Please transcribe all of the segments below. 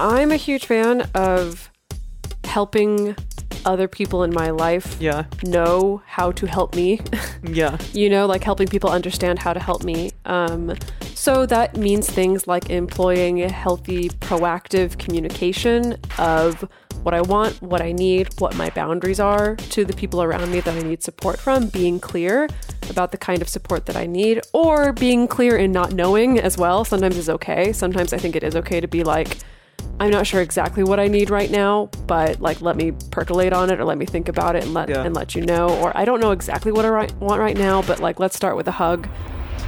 I'm a huge fan of helping other people in my life Yeah. know how to help me. Yeah. you know, like helping people understand how to help me. Um, so that means things like employing healthy, proactive communication of what I want, what I need, what my boundaries are to the people around me that I need support from, being clear about the kind of support that I need, or being clear in not knowing as well. Sometimes is okay. Sometimes I think it is okay to be like, I'm not sure exactly what I need right now, but like let me percolate on it or let me think about it and let Yeah. and let you know. Or I don't know exactly what I ri- want right now, but like let's start with a hug.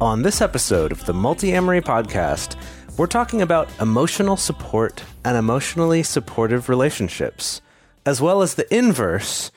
On this episode of the Multiamory Podcast, we're talking about emotional support and emotionally supportive relationships, as well as the inverse,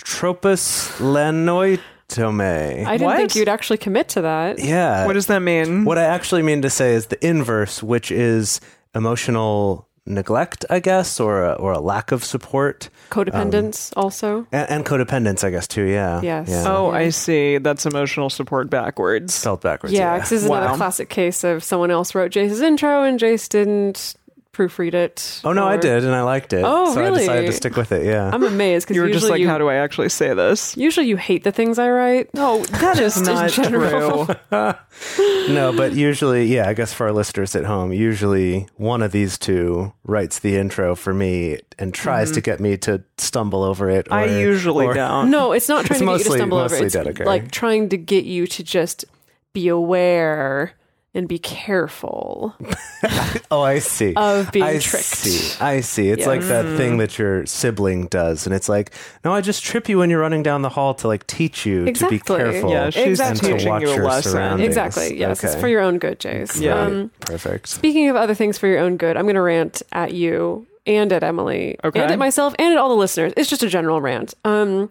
tropus lenoitome. I didn't What? think you'd actually commit to that. yeah. What does that mean? What I actually mean to say is the inverse, which is emotional neglect, I guess, or a, or a lack of support, Codependence um, also. and, and codependence, I guess, too. Yeah. Yes. Yeah. Oh, I see. That's emotional support backwards. Spelled backwards. Yeah, 'cause this is Wow. another classic case of someone else wrote Jase's intro and Jase didn't proofread it. Oh no, I did, and I liked it. Oh, so I decided to stick with it. Yeah. I'm amazed because You were usually just like, you, how do I actually say this? usually you hate the things I write. No, that is not general. true. no, but usually, yeah. I guess for our listeners at home, usually one of these two writes the intro for me and tries to get me to stumble over it. Or, Mm-hmm. I usually or- don't. No, it's not trying It's to get you to stumble over. it. It's Dedeker. like trying to get you to just be aware and be careful Oh, I see. of being I tricked. see. I see. It's Yeah. like that thing that your sibling does, and it's like, no, I just trip you when you're running down the hall to like teach you Exactly. to be careful. Yeah, she's and to teaching watch you a your lesson. surroundings. Exactly. Yes, it's for your own good, Jase. Yeah. Um, Perfect. Speaking of other things for your own good, I'm going to rant at you and at Emily Okay. and at myself and at all the listeners. It's just a general rant. Um,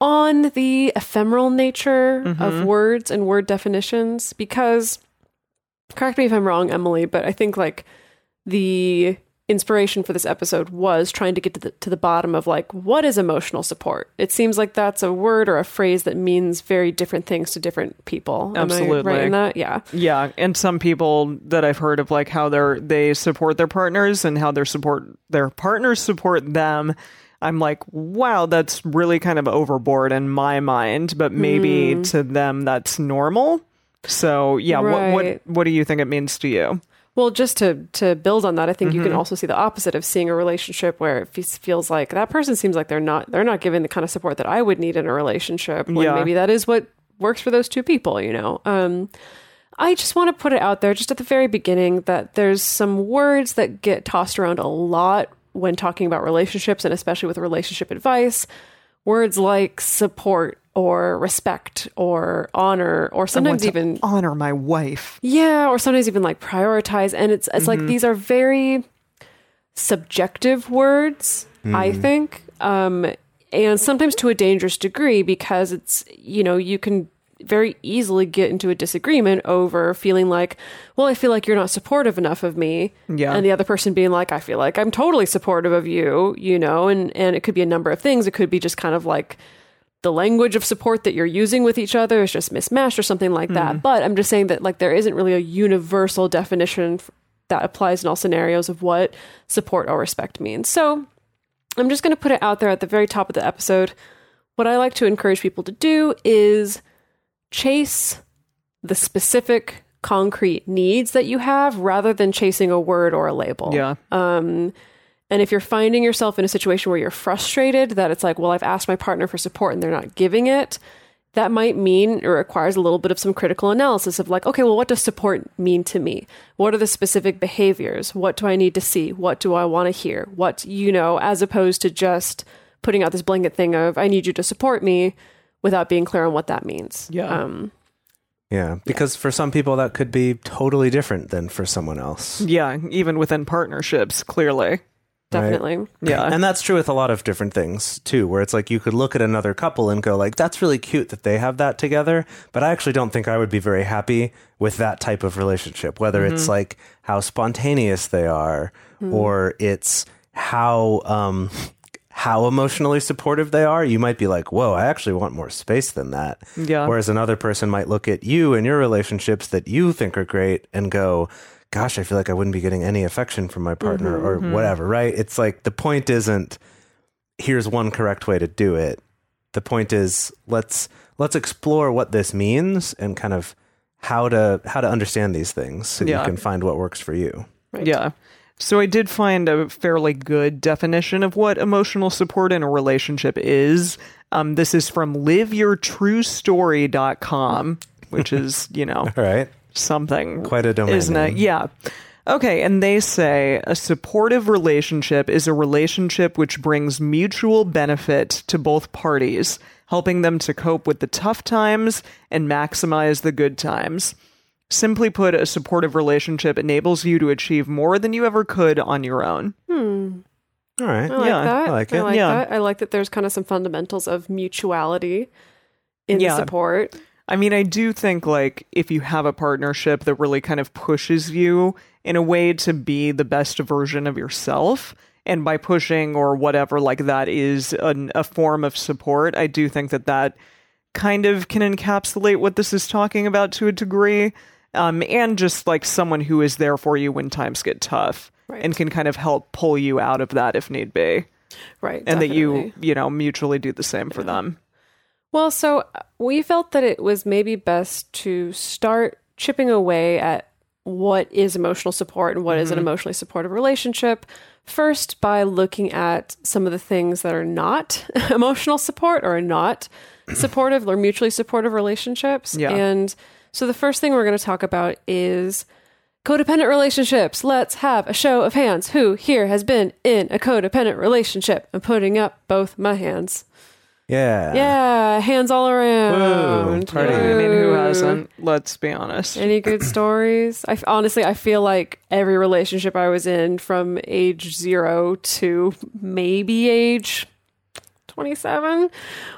on the ephemeral nature Mm-hmm. of words and word definitions, because correct me if I'm wrong, Emily, but I think like the inspiration for this episode was trying to get to the to the bottom of like what is emotional support. It seems like that's a word or a phrase that means very different things to different people. Am Absolutely. right in that? Yeah. Yeah, and some people that I've heard of like how they're they support their partners and how their support their partners support them. I'm like, wow, that's really kind of overboard in my mind, but maybe Hmm. to them that's normal. So yeah, what Right. what what do you think it means to you? Well, just to to build on that, I think you Mm-hmm. can also see the opposite of seeing a relationship where it fe- feels like that person seems like they're not they're not giving the kind of support that I would need in a relationship. When Yeah. maybe that is what works for those two people. You know, um, I just want to put it out there, just at the very beginning, that there's some words that get tossed around a lot when talking about relationships, and especially with relationship advice. Words like support or respect or honor or sometimes even honor my wife. yeah, or sometimes even like prioritize. And it's it's like these are very subjective words, I think. Um and sometimes to a dangerous degree because it's you know, you can very easily get into a disagreement over feeling like, well, I feel like you're not supportive enough of me. Yeah. And the other person being like, I feel like I'm totally supportive of you, you know, and and it could be a number of things. It could be just kind of like the language of support that you're using with each other is just mismatched or something like that. But I'm just saying that like there isn't really a universal definition that applies in all scenarios of what support or respect means. So I'm just going to put it out there at the very top of the episode. What I like to encourage people to do is chase the specific concrete needs that you have rather than chasing a word or a label. Yeah. Um, and if you're finding yourself in a situation where you're frustrated that it's like, well, I've asked my partner for support and they're not giving it, that might mean it requires a little bit of some critical analysis of like, okay, well, what does support mean to me? What are the specific behaviors? What do I need to see? What do I want to hear? What, you know, as opposed to just putting out this blanket thing of I need you to support me without being clear on what that means. Yeah. Um, Yeah, because for some people that could be totally different than for someone else. Yeah, even within partnerships, clearly. Definitely. Yeah. And that's true with a lot of different things too, where it's like you could look at another couple and go like, that's really cute that they have that together. But I actually don't think I would be very happy with that type of relationship, whether it's like how spontaneous they are or it's how, um, how emotionally supportive they are, you might be like, whoa, I actually want more space than that. Yeah. Whereas another person might look at you and your relationships that you think are great and go, gosh, I feel like I wouldn't be getting any affection from my partner or whatever, right? It's like the point isn't here's one correct way to do it. The point is let's let's explore what this means and kind of how to how to understand these things so Yeah. you can find what works for you. Right. Yeah. So I did find a fairly good definition of what emotional support in a relationship is. Um, this is from liveyourtruestory.com, which is, you know, All right. Something. Quite a domain Isn't it? Yeah. Okay, and they say a supportive relationship is a relationship which brings mutual benefit to both parties, helping them to cope with the tough times and maximize the good times. Simply put, a supportive relationship enables you to achieve more than you ever could on your own. Hmm. All right. I like Yeah, that. I like it. I like Yeah. that. I like that there's kind of some fundamentals of mutuality in Yeah. support. I mean, I do think like if you have a partnership that really kind of pushes you in a way to be the best version of yourself, and by pushing or whatever, like that is an, a form of support, I do think that that kind of can encapsulate what this is talking about to a degree. Um, and just like someone who is there for you when times get tough Right. and can kind of help pull you out of that if need be. Right. And that you, you know, mutually do the same for them. Well, so uh, we felt that it was maybe best to start chipping away at what is emotional support and what is an emotionally supportive relationship. First, by looking at some of the things that are not emotional support or are not supportive or mutually supportive relationships. Yeah. And so the first thing we're going to talk about is codependent relationships. Let's have a show of hands. Who here has been in a codependent relationship? I'm putting up both my hands. Yeah. Yeah, hands all around. Woo, party. I mean, who hasn't? Let's be honest. Any good stories? I f- honestly, I feel like every relationship I was in from age zero to maybe age twenty-seven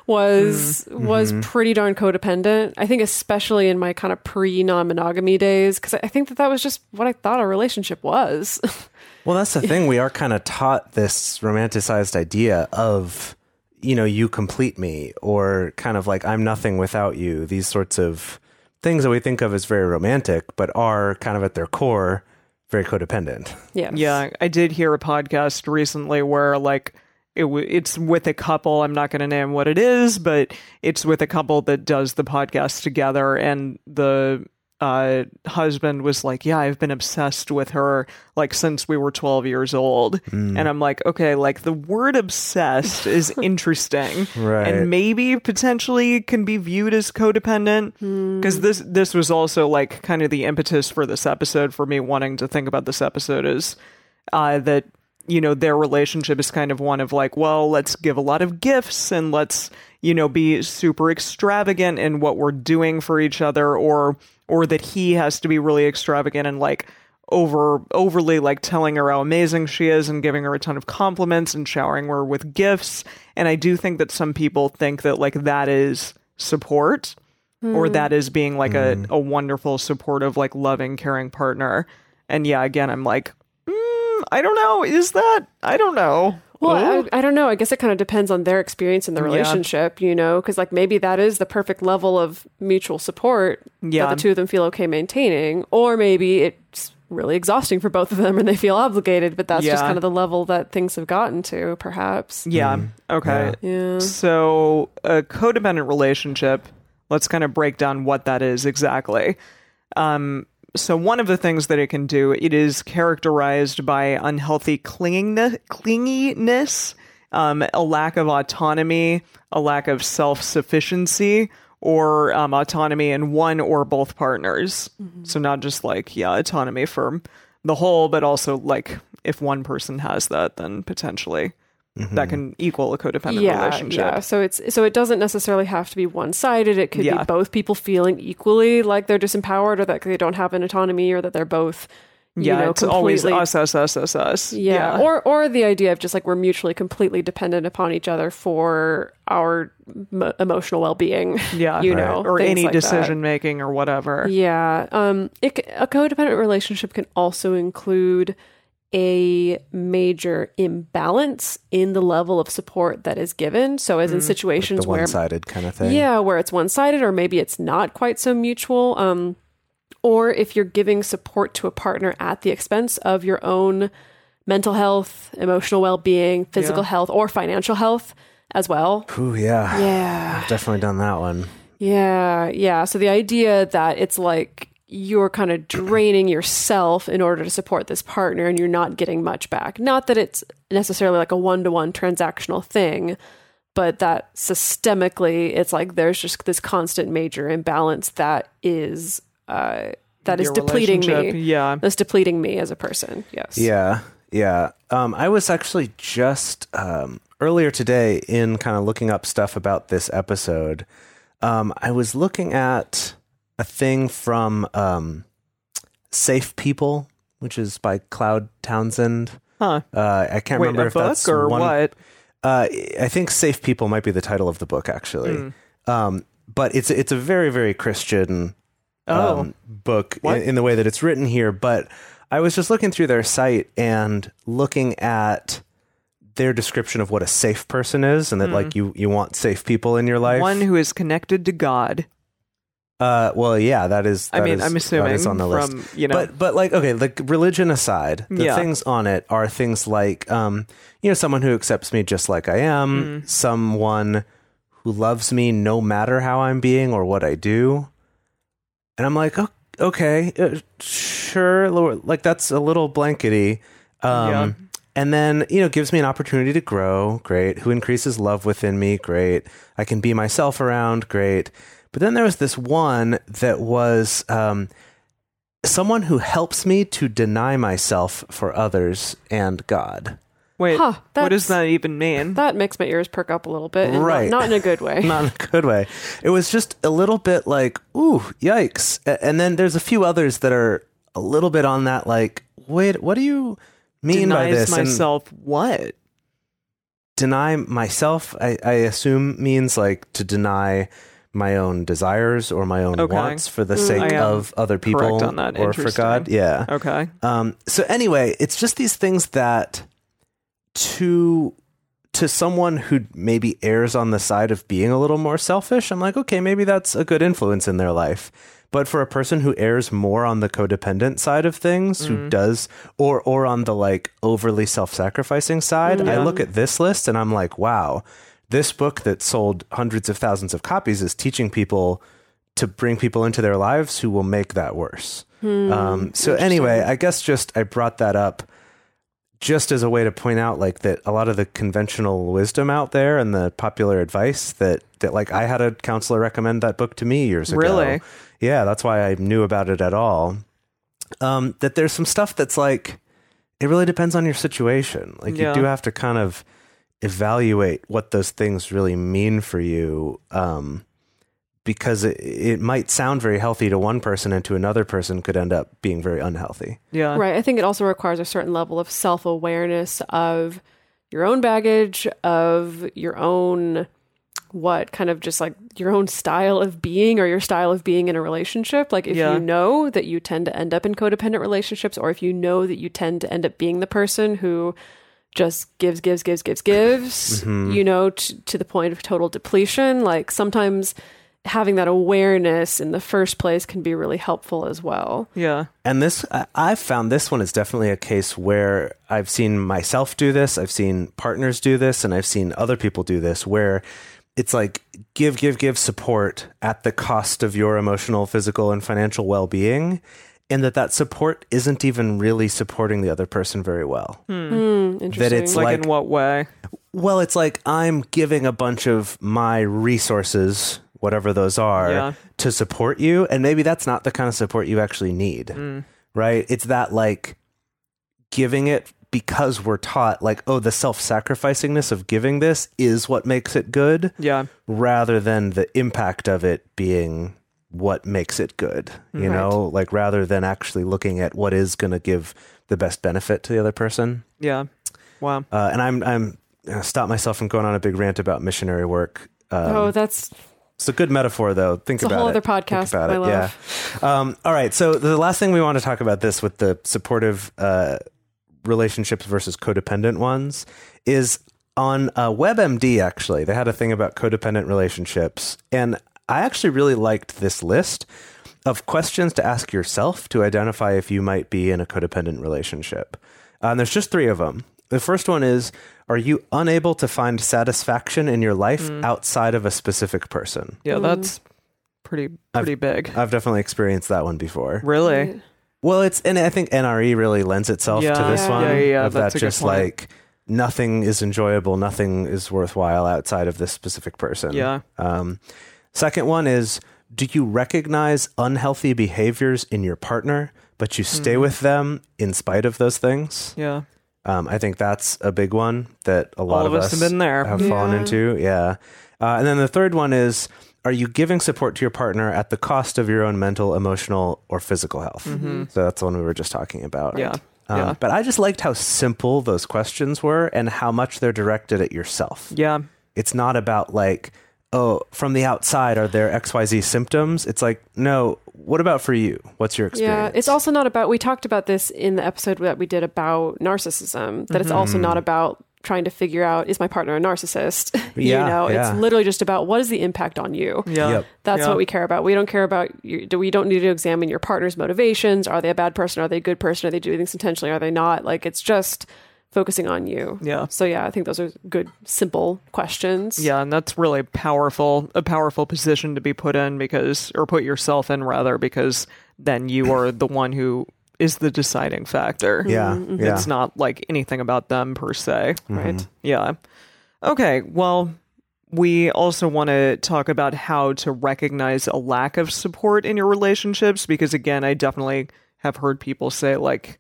was mm-hmm. was mm-hmm. pretty darn codependent. I think, especially in my kind of pre non-monogamy days, because I think that that was just what I thought a relationship was. Well, that's the thing. We are kind of taught this romanticized idea of, you know, you complete me, or kind of like I'm nothing without you. These sorts of things that we think of as very romantic, but are kind of at their core very codependent. yeah, Yeah, I did hear a podcast recently where like it w- it's with a couple. I'm not going to name what it is, but it's with a couple that does the podcast together, and the uh, husband was like, "Yeah, I've been obsessed with her like since we were 12 years old," and I'm like, "Okay, like the word obsessed is interesting, Right. and maybe potentially can be viewed as codependent because this this was also like kind of the impetus for this episode for me wanting to think about this episode is uh, that you know their relationship is kind of one of like well let's give a lot of gifts and let's you know be super extravagant in what we're doing for each other or or that he has to be really extravagant and like over overly like telling her how amazing she is and giving her a ton of compliments and showering her with gifts. And i do think that some people think that like that is support or that is being like a, a wonderful supportive like loving caring partner. And yeah again i'm like mm, i don't know. Is that i don't know Well, I, I don't know. I guess it kind of depends on their experience in the relationship, you know, because like maybe that is the perfect level of mutual support Yeah. that the two of them feel okay maintaining, or maybe it's really exhausting for both of them and they feel obligated, but that's just kind of the level that things have gotten to, perhaps. yeah okay Yeah. So, a codependent relationship, let's kind of break down what that is exactly. Um, so, one of the things that it can do, it is characterized by unhealthy clinginess, clinginess um, a lack of autonomy, a lack of self sufficiency, or um, autonomy in one or both partners. So, not just like, yeah, autonomy for the whole, but also like if one person has that, then potentially that can equal a codependent yeah, relationship. yeah. So it's so it doesn't necessarily have to be one sided. It could Yeah. be both people feeling equally like they're disempowered, or that they don't have an autonomy, or that they're both. You Yeah, know, it's always completely- us, us, us, us, us. Yeah. or or the idea of just like we're mutually completely dependent upon each other for our m- emotional well being. yeah, you know, or any like that. decision making or whatever. Yeah. Um, it, c- a codependent relationship can also include a major imbalance in the level of support that is given. So, as in The situations where, one sided kind of thing. yeah, where it's one sided or maybe it's not quite so mutual. Um, or if you're giving support to a partner at the expense of your own mental health, emotional well being, physical Yeah. health, or financial health as well. Ooh, yeah. Yeah. I've definitely done that one. Yeah, yeah. So the idea that it's like you're kind of draining yourself in order to support this partner and you're not getting much back. Not that it's necessarily like a one to one transactional thing, but that systemically it's like there's just this constant major imbalance that is uh that is Your depleting me. Yeah. That's depleting me as a person. Yes. Yeah, yeah. Um, I was actually just um, earlier today in kind of looking up stuff about this episode. Um, I was looking at a thing from um, Safe People, which is by Cloud Townsend. Huh. Uh, I can't Wait, remember if book that's or one, what? Uh, I think "Safe People" might be the title of the book, actually. Hmm. Um, but it's it's a very very Christian Oh. um, book in, in the way that it's written here. But I was just looking through their site and looking at their description of what a safe person is, and that like you you want safe people in your life. One who is connected to God. Uh, well, yeah, that is. I mean, is- I'm assuming is on the list. from you know. But but like okay, like religion aside, the Yeah. things on it are things like um, you know, someone who accepts me just like I am, Mm. someone who loves me no matter how I'm being or what I do. And I'm like, "Oh, okay, uh, sure, Lord, like that's a little blankety. Um Yeah. and then, you know, gives me an opportunity to grow, great. Who increases love within me, great. I can be myself around, great. But then there was this one that was um, someone who helps me to deny myself for others and God. Wait, Huh, what does that's- that even mean? That makes my ears perk up a little bit. And not- Right. Not, in a good way. Not in a good way. It was just a little bit like, ooh, yikes. A- And then there's a few others that are a little bit on that, like, wait, what do you mean by Denies this? And myself what? deny myself, I, I assume means like to deny my own desires or my own Okay. wants for the Mm. sake of other people or for God. Yeah. Okay. Um, so anyway, it's just these things that to to someone who maybe errs on the side of being a little more selfish, I'm like, okay, maybe that's a good influence in their life. But for a person who errs more on the codependent side of things, Mm-hmm. who does or or on the like overly self-sacrificing side, I look at this list and I'm like, wow, this book that sold hundreds of thousands of copies is teaching people to bring people into their lives who will make that worse. um, so anyway, I guess just I brought that up just as a way to point out like that a lot of the conventional wisdom out there and the popular advice that that like I had a counselor recommend that book to me years ago. Really? Yeah, that's why I knew about it at all. Um, that there's some stuff that's like it really depends on your situation. Like Yeah. you do have to kind of evaluate what those things really mean for you. Um, because it, it might sound very healthy to one person and to another person could end up being very unhealthy. Yeah. Right. I think it also requires a certain level of self awareness of your own baggage, of your own, what kind of just like your own style of being or your style of being in a relationship. Like if Yeah. you know that you tend to end up in codependent relationships, or if you know that you tend to end up being the person who just gives, gives, gives, gives, gives, mm-hmm. you know, t- to the point of total depletion. Like sometimes having that awareness in the first place can be really helpful as well. Yeah. And this, I- I've found this one is definitely a case where I've seen myself do this, I've seen partners do this, and I've seen other people do this where it's like give, give, give support at the cost of your emotional, physical, and financial well being. And that that support isn't even really supporting the other person very well. Hmm, interesting. That it's Like, like, in what way? well, it's like I'm giving a bunch of my resources, whatever those are, Yeah. to support you. And maybe that's not the kind of support you actually need, Mm. right? It's that like giving it because we're taught like oh the self-sacrificingness of giving this is what makes it good Yeah. rather than the impact of it being what makes it good you Right. know like rather than actually looking at what is going to give the best benefit to the other person Yeah. Wow. uh, and i'm i'm gonna stop myself from going on a big rant about missionary work um, oh, that's it's a good metaphor, though. Think It's a about whole it. other Think podcast, about my it. love. Yeah. Um, all right. So the last thing we want to talk about this with the supportive uh, relationships versus codependent ones is on uh, WebMD. Actually, they had a thing about codependent relationships, and I actually really liked this list of questions to ask yourself to identify if you might be in a codependent relationship. Uh, and there's just three of them. The first one is Are you unable to find satisfaction in your life outside of a specific person? Yeah, that's pretty pretty big. I've definitely experienced that one before. Really? Well, it's and I think NRE really lends itself to this Yeah. one. Yeah, yeah, yeah, of that's that a good just point. like nothing is enjoyable, nothing is worthwhile outside of this specific person. Yeah. Um, second one is do you recognize unhealthy behaviors in your partner, but you stay with them in spite of those things? Yeah. Um, I think that's a big one that a lot All of us have been there. have fallen into. Yeah. Uh, and then the third one is are you giving support to your partner at the cost of your own mental, emotional, or physical health? So that's the one we were just talking about. Mm-hmm. Yeah. Um, yeah. But I just liked how simple those questions were and how much they're directed at yourself. Yeah. It's not about like, oh, from the outside, are there XYZ symptoms? It's like, no, what about for you? What's your experience? Yeah, it's also not about. We talked about this in the episode that we did about narcissism. That it's also Mm-hmm. not about trying to figure out is my partner a narcissist. Yeah, you know, yeah. it's literally just about what is the impact on you. Yeah. Yep. That's Yeah. what we care about. We don't care about you. Do we don't need to examine your partner's motivations? Are they a bad person? Are they a good person? Are they doing things intentionally? Are they not? Like it's just focusing on you. Yeah. So yeah, I think those are good, simple questions. Yeah, and that's really powerful, a powerful position to be put in because, or put yourself in rather, because then you are the one who is the deciding factor. Yeah. Mm-hmm. Yeah. It's not like anything about them per se. Right. Yeah. Okay. Well, we also want to talk about how to recognize a lack of support in your relationships because, again, I definitely have heard people say, like,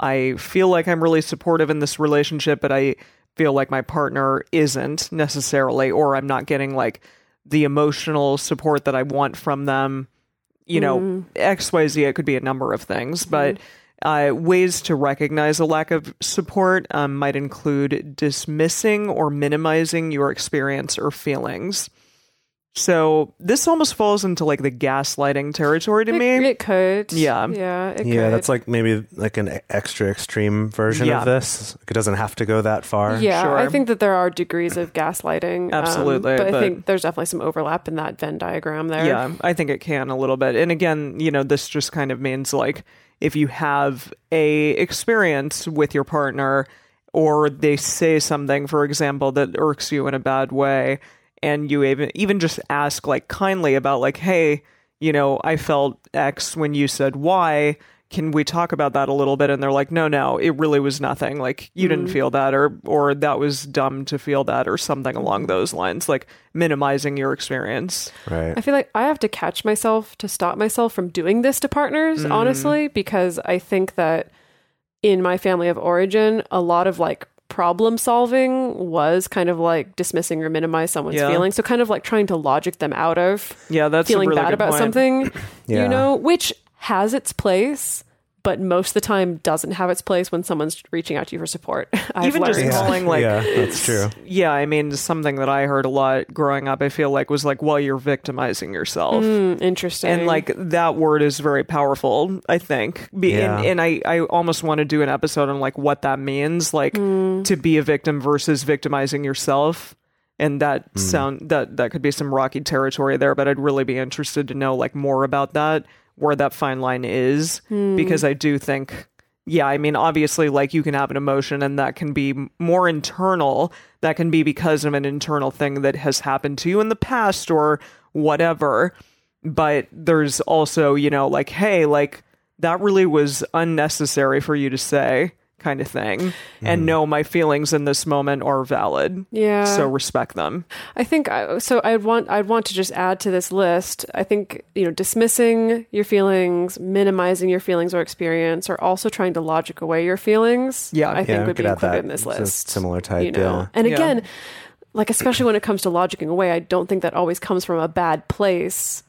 I feel like I'm really supportive in this relationship, but I feel like my partner isn't necessarily, or I'm not getting like the emotional support that I want from them. You know, XYZ, it could be a number of things, but uh, ways to recognize a lack of support um, might include dismissing or minimizing your experience or feelings. So this almost falls into like the gaslighting territory to It, me. it could. Yeah. Yeah. It Yeah, could. that's like maybe like an extra extreme version Yeah. of this. It doesn't have to go that far. Yeah, I think that there are degrees of gaslighting. um, Absolutely, but, but- I think there's definitely some overlap in that Venn diagram there. Yeah, I think it can a little bit. And again, you know, this just kind of means like if you have a experience with your partner or they say something for example that irks you in a bad way and you even even just ask like kindly about like hey, you know, I felt X when you said Y. Can we talk about that a little bit? And they're like, no, no, it really was nothing. Like you didn't feel that, or or that was dumb to feel that, or something along those lines. Like minimizing your experience. Right. I feel like I have to catch myself to stop myself from doing this to partners, Mm. honestly, because I think that in my family of origin, a lot of like problem solving was kind of like dismissing or minimize someone's Yeah. feelings. So kind of like trying to logic them out of Yeah, that's feeling really bad about point. something, Yeah. you know, which has its place. But most of the time doesn't have its place when someone's reaching out to you for support. I've Even just. Yeah. calling like Yeah, that's true. Yeah, I mean something that I heard a lot growing up. I feel like was like, well, you're victimizing yourself. Mm, interesting. And like that word is very powerful, I think. Be, Yeah. and, and I, I almost want to do an episode on like what that means, like to be a victim versus victimizing yourself. And that sound that that could be some rocky territory there, but I'd really be interested to know like more about that, where that fine line is, hmm. because I do think yeah, I mean, obviously, like you can have an emotion and that can be more internal. That can be because of an internal thing that has happened to you in the past or whatever. But there's also, you know, like, hey, like that really was unnecessary for you to say. Kind of thing and know my feelings in this moment are valid. Yeah. So respect them. I think I, so. I'd want I'd want to just add to this list. I think you know dismissing your feelings, minimizing your feelings or experience, or also trying to logic away your feelings. Yeah. I think Yeah, would be could included that. in this It's a list. similar type, you know. yeah. And Yeah. again, like especially when it comes to logicking away, I don't think that always comes from a bad place.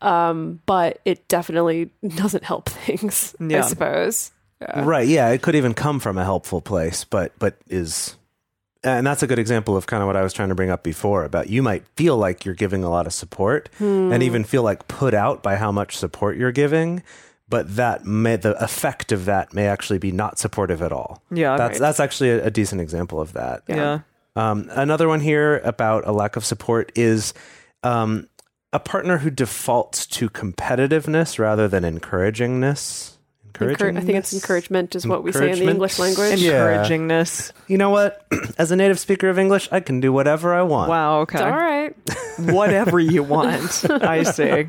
Um, but it definitely doesn't help things. Yeah. I suppose. Yeah. Right. Yeah. It could even come from a helpful place, but but is and that's a good example of kind of what I was trying to bring up before about you might feel like you're giving a lot of support Hmm. and even feel like put out by how much support you're giving, but that may the effect of that may actually be not supportive at all. Yeah. That's that's actually a, a decent example of that. yeah. Um, another one here about a lack of support is um, a partner who defaults to competitiveness rather than encouragingness. Encour- I think it's encouragement is what we say in the English language. Yeah. Encouragingness. You know what? As a native speaker of English, I can do whatever I want. Wow. Okay. All right. Whatever you want. I see.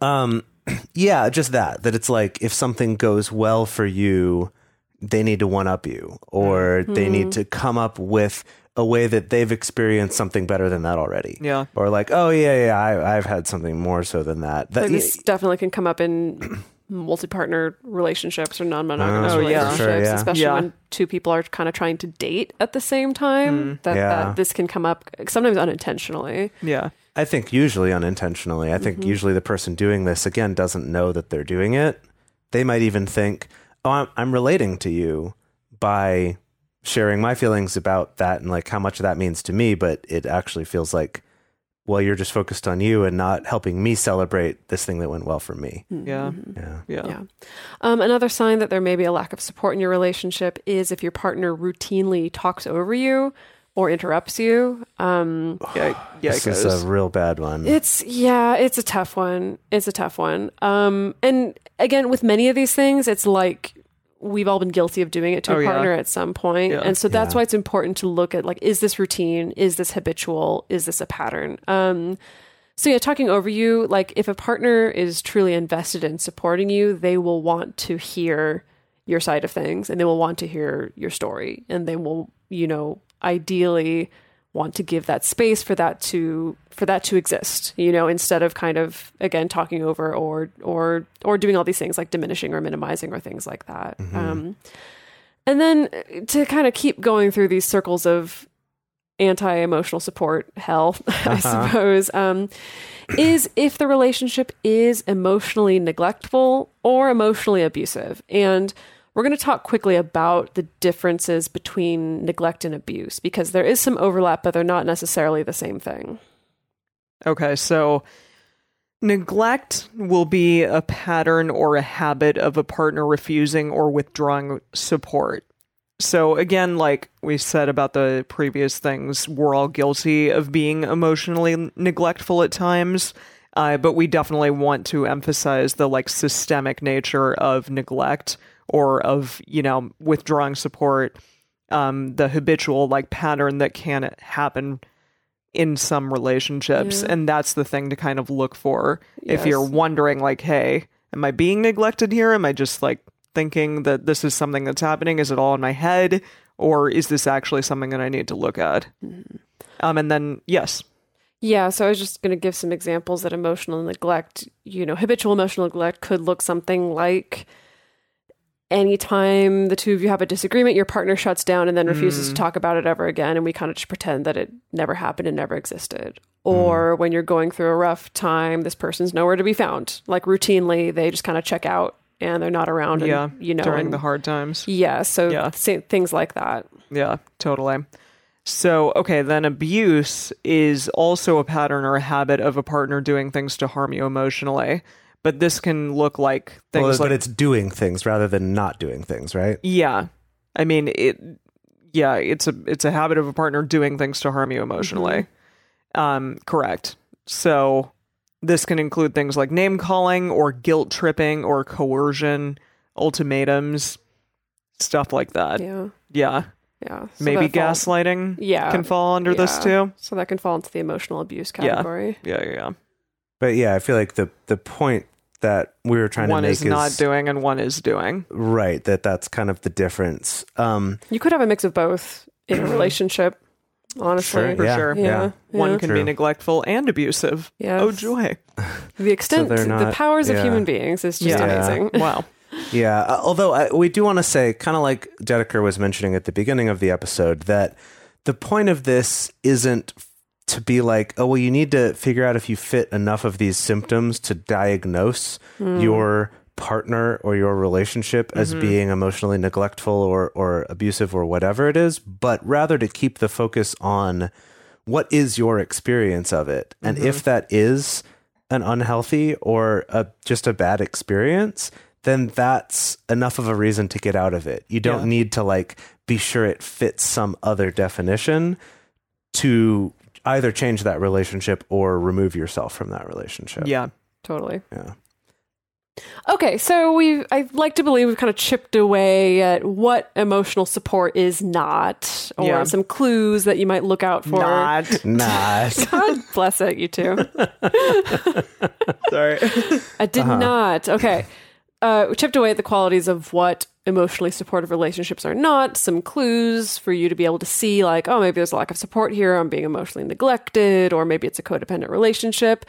Um, yeah, just that. That it's like if something goes well for you, they need to one up you, or they need to come up with a way that they've experienced something better than that already. Yeah. Or like, oh yeah, yeah, I, I've had something more so than that. That Like, this definitely can come up in multi-partner relationships or non-monogamous Oh, relationships, For sure, yeah. especially Yeah. when two people are kind of trying to date at the same time. Mm, that, Yeah. that this can come up sometimes unintentionally. Yeah. I think usually unintentionally. I think mm-hmm. usually the person doing this again doesn't know that they're doing it. They might even think, "Oh, I'm, I'm relating to you by sharing my feelings about that and like how much that means to me." But it actually feels like, well, you're just focused on you and not helping me celebrate this thing that went well for me. Yeah. Yeah. Yeah. Yeah. Um, another sign that there may be a lack of support in your relationship is if your partner routinely talks over you or interrupts you. Um, Yeah. Yeah. this It is goes. a real bad one. It's yeah, it's a tough one. It's a tough one. Um, and again, with many of these things, it's like we've all been guilty of doing it to Oh, a yeah. partner at some point. Yeah. and so that's Yeah. why it's important to look at like, is this routine? Is this habitual? Is this a pattern? Um, so yeah, talking over you, like if a partner is truly invested in supporting you, they will want to hear your side of things and they will want to hear your story and they will, you know, ideally want to give that space for that to for that to exist you know instead of kind of again talking over or or or doing all these things like diminishing or minimizing or things like that. Um and then to kind of keep going through these circles of anti-emotional support hell i suppose um is if the relationship is emotionally neglectful or emotionally abusive. And we're going to talk quickly about the differences between neglect and abuse because there is some overlap, but they're not necessarily the same thing. Okay, so neglect will be a pattern or a habit of a partner refusing or withdrawing support. So, again, like we said about the previous things, we're all guilty of being emotionally neglectful at times. Uh, but we definitely want to emphasize the like systemic nature of neglect or of, you know, withdrawing support, um, the habitual like pattern that can happen in some relationships. Yeah. and that's the thing to kind of look for. If you're wondering like hey am i being neglected here? Am i just like thinking that this is something that's happening? Is it all in my head? Or is this actually something that i need to look at? Mm-hmm. um and then yes. Yeah, so I was just going to give some examples that emotional neglect, you know, habitual emotional neglect could look something like anytime the two of you have a disagreement, your partner shuts down and then refuses to mm. talk about it ever again. And we kind of just pretend that it never happened and never existed. Mm. Or when you're going through a rough time, this person's nowhere to be found. Like routinely, they just kind of check out and they're not around. And, yeah you know, during and- the hard times yeah. So Yeah. things like that. Yeah, totally. So, okay, then abuse is also a pattern or a habit of a partner doing things to harm you emotionally. But this can look like things Well, like but it's doing things rather than not doing things, right? Yeah. I mean it yeah, it's a it's a habit of a partner doing things to harm you emotionally. Um correct. So this can include things like name calling or guilt tripping or coercion, ultimatums, stuff like that. Yeah. Yeah. Yeah. So Maybe that falls- gaslighting Yeah. can fall under this too. So that can fall into the emotional abuse Yeah. category. Yeah, yeah, yeah. But yeah, I feel like the the point that we were trying one to make is not doing and one is doing. right that that's kind of the difference. Um, You could have a mix of both in a relationship. Honestly, Sure, For Yeah, sure. yeah, One yeah. can True. be neglectful and abusive. Yes. Oh joy. the extent, they're the not- powers of human beings is just Yeah. amazing. Wow. Yeah, uh, although I, we do want to say, kind of like Dedeker was mentioning at the beginning of the episode, that the point of this isn't to be like, oh, well, you need to figure out if you fit enough of these symptoms to diagnose hmm. your partner or your relationship as mm-hmm. being emotionally neglectful or, or abusive or whatever it is, but rather to keep the focus on what is your experience of it. And if mm-hmm. that is an unhealthy or a, just a bad experience, then that's enough of a reason to get out of it. You don't Yeah. need to like be sure it fits some other definition to either change that relationship or remove yourself from that relationship. Yeah. Totally. Yeah. Okay, so we I like to believe we've kind of chipped away at what emotional support is not, or Yeah. some clues that you might look out for. Not. Nice. God bless it, you two. Sorry. I did Uh-huh. not. Okay. Uh, we chipped away at the qualities of what emotionally supportive relationships are not, some clues for you to be able to see, like, oh, maybe there's a lack of support here, I'm being emotionally neglected, or maybe it's a codependent relationship.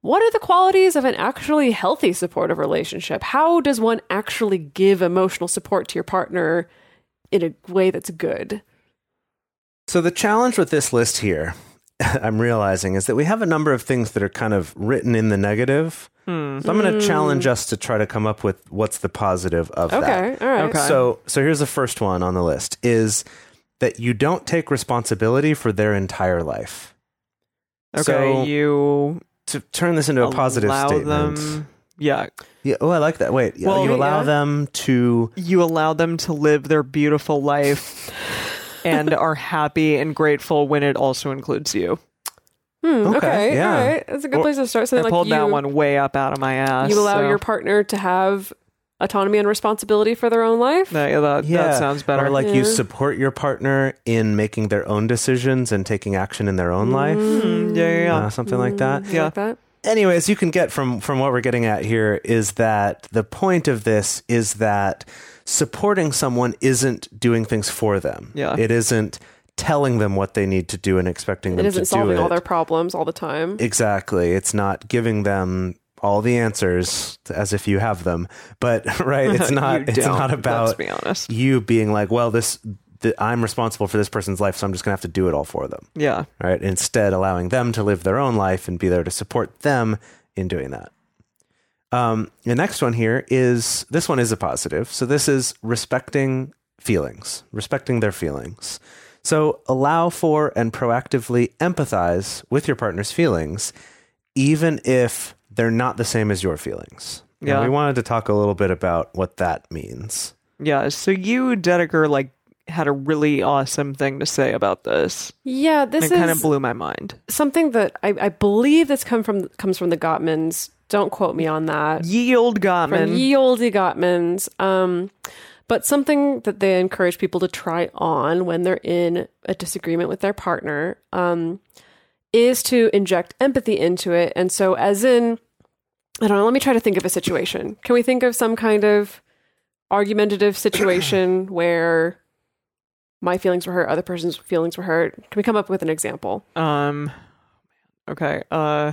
What are the qualities of an actually healthy supportive relationship? How does one actually give emotional support to your partner in a way that's good? So the challenge with this list here, I'm realizing, is that we have a number of things that are kind of written in the negative. Hmm. So I'm going to challenge us to try to come up with what's the positive of that. Okay, all right. Okay. So so here's the first one on the list is that you don't take responsibility for their entire life. Okay. So you to turn this into a positive statement. them. Yeah. Yeah, oh, I like that. Wait, Well, you allow yeah. them to You allow them to live their beautiful life and are happy and grateful when it also includes you. Hmm, Okay, okay, yeah. all right. That's a good place to start. So I like pulled you, that one way up out of my ass. you allow so your partner to have autonomy and responsibility for their own life. That, that, yeah, that sounds better. Or like you support your partner in making their own decisions and taking action in their own life, Mm, yeah, yeah, yeah. uh, something like that. Yeah. like that? anyways, you can get from from what we're getting at here is that the point of this is that supporting someone isn't doing things for them. Yeah. It isn't telling them what they need to do and expecting It them isn't to solving do it. all their problems all the time. Exactly. It's not giving them all the answers as if you have them. But right, it's not it's not about be honest. you being like, well, this th- I'm responsible for this person's life, so I'm just going to have to do it all for them Yeah. right? Instead, allowing them to live their own life and be there to support them in doing that. Um, the next one here is this one is a positive. So this is respecting feelings, respecting their feelings. So allow for and proactively empathize with your partner's feelings, even if they're not the same as your feelings. And Yeah. we wanted to talk a little bit about what that means. Yeah. So you, Dedeker, like had a really awesome thing to say about this. Yeah, this it kind of blew my mind. something that I, I believe this come from comes from the Gottmans. Don't quote me on that. Yield From Gottman. ye olde Gottmans. Um, but something that they encourage people to try on when they're in a disagreement with their partner um, is to inject empathy into it. And so, as in, I don't know, let me try to think of a situation. Can we think of some kind of argumentative situation where my feelings were hurt, other person's feelings were hurt? Can we come up with an example? um. Okay. Uh.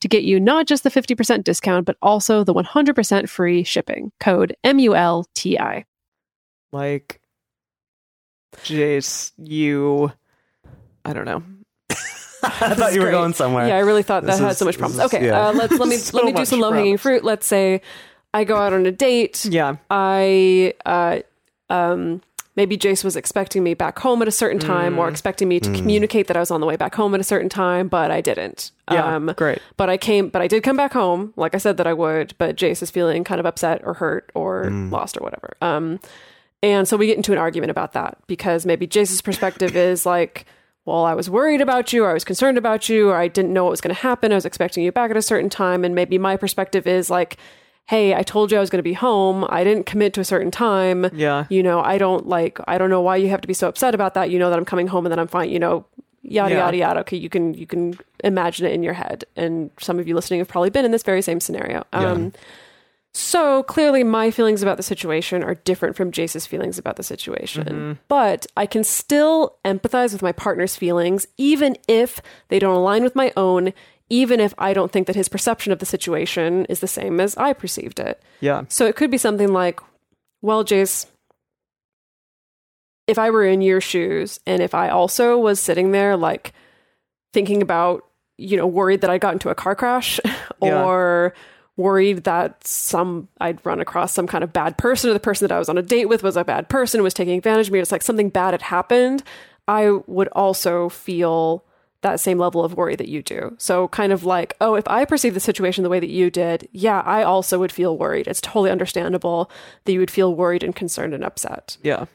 to get you not just the 50% discount, but also the 100% free shipping. Code M U L T I. Like, Jase, you. I don't know. I thought you were great. going somewhere. Yeah, I really thought that This had so much this problems. is- okay, yeah. uh, let's let me So let me do some low hanging fruit. Let's say I go out on a date. Yeah. I uh, um, maybe Jase was expecting me back home at a certain time, Mm. or expecting me to communicate that I was on the way back home at a certain time, but I didn't. Yeah. Um, great. but I came, but I did come back home, like I said that I would. But Jase is feeling kind of upset or hurt or lost or whatever. Um, and so we get into an argument about that because maybe Jase's perspective is like, well, I was worried about you, or I was concerned about you, or I didn't know what was going to happen. I was expecting you back at a certain time. And maybe my perspective is like, hey, I told you I was going to be home. I didn't commit to a certain time. Yeah. You know, I don't like, I don't know why you have to be so upset about that. You know that I'm coming home and that I'm fine, you know, yada, Yeah. yada, yada. Okay. You can, you can imagine it in your head. And some of you listening have probably been in this very same scenario. Um, so clearly, my feelings about the situation are different from Jase's feelings about the situation. But I can still empathize with my partner's feelings, even if they don't align with my own, even if I don't think that his perception of the situation is the same as I perceived it. Yeah. So it could be something like, well, Jase, if I were in your shoes and if I also was sitting there, like thinking about, you know, worried that I got into a car crash Yeah. or worried that some I'd run across some kind of bad person or the person that I was on a date with was a bad person, was taking advantage of me, it's like something bad had happened, I would also feel that same level of worry that you do. So kind of like, oh, if I perceive the situation the way that you did, yeah, I also would feel worried. It's totally understandable that you would feel worried and concerned and upset. Yeah.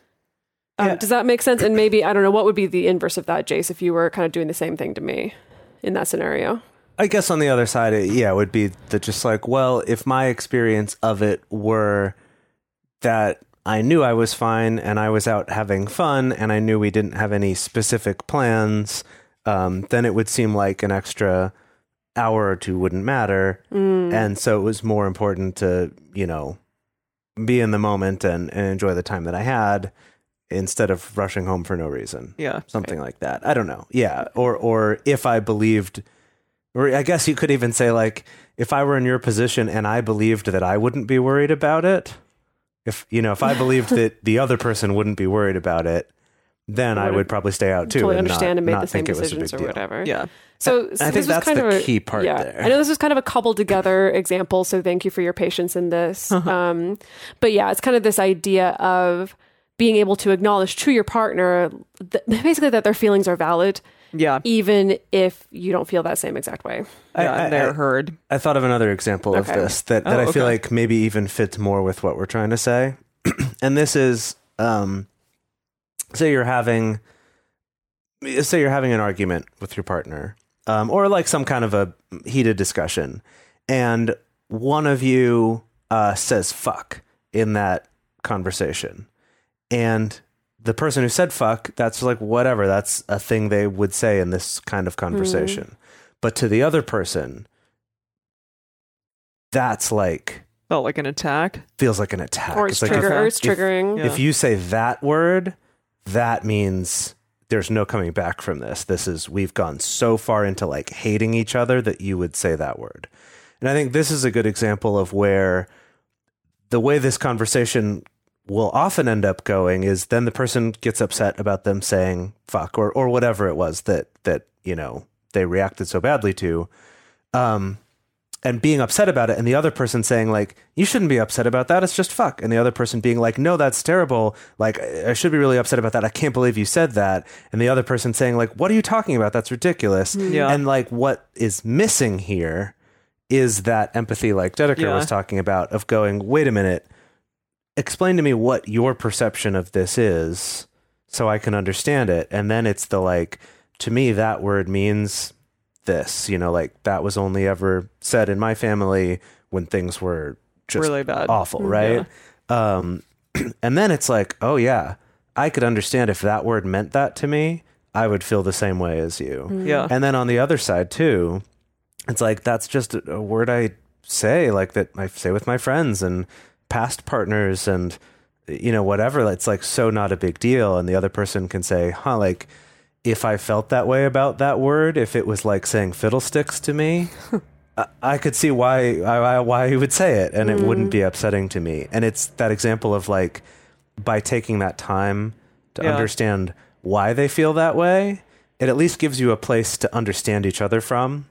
Um, Yeah. Does that make sense? And maybe I don't know what would be the inverse of that, Jase, if you were kind of doing the same thing to me in that scenario. I guess on the other side, it, yeah, it would be that just like, well, if my experience of it were that I knew I was fine and I was out having fun and I knew we didn't have any specific plans, um, then it would seem like an extra hour or two wouldn't matter. And so it was more important to, you know, be in the moment and, and enjoy the time that I had instead of rushing home for no reason Yeah. something like that. I don't know. Yeah, or or if I believed, or I guess you could even say like, if I were in your position and I believed that I wouldn't be worried about it, if you know, if I believed that the other person wouldn't be worried about it, then I Would've would probably stay out too. totally and understand not, and make the same think it was a decisions or deal. whatever. Yeah. So, I think this was that's kind the of a, key part yeah. there. I know this was kind of a coupled together example, so thank you for your patience in this. um, but yeah, it's kind of this idea of being able to acknowledge to your partner th- basically that their feelings are valid, Yeah. even if you don't feel that same exact way. I- Yeah. I- they're I- heard. I thought of another example of this that, that Oh, I feel like maybe even fits more with what we're trying to say. and this is um say you're having say you're having an argument with your partner. Um, or like some kind of a heated discussion and one of you uh, says fuck in that conversation and the person who said fuck that's like whatever that's a thing they would say in this kind of conversation but to the other person that's like Felt like an attack. feels like an attack Or it's, like trigger, if, or it's if- triggering. Yeah. if you say that word that means there's no coming back from this. This is we've gone so far into like hating each other that you would say that word. And i think this is a good example of where the way this conversation will often end up going is then the person gets upset about them saying fuck or or whatever it was that that you know they reacted so badly to. Um and being upset about it and the other person saying like you shouldn't be upset about that. It's just fuck. And the other person being like no that's terrible. Like i should be really upset about that. I can't believe you said that. And the other person saying like what are you talking about? That's ridiculous. Hmm. Yeah. and like what is missing here is that empathy like Dedeker Yeah. was talking about of going wait a minute. Explain to me what your perception of this is so I can understand it. And then it's the like, to me, that word means this, you know, like that was only ever said in my family when things were just Really bad. awful, right? Um, and then it's like, oh yeah, I could understand if that word meant that to me, I would feel the same way as you. Yeah. And then on the other side too, it's like that's just a, a word I say, like that I say with my friends and past partners and you know whatever. It's like so not a big deal, and the other person can say, "Huh, like." If I felt that way about that word, if it was like saying fiddlesticks to me, I- I could see why I- I- why he would say it, and it wouldn't mm. be upsetting to me. And it's that example of like by taking that time to Yeah. understand why they feel that way, it at least gives you a place to understand each other from,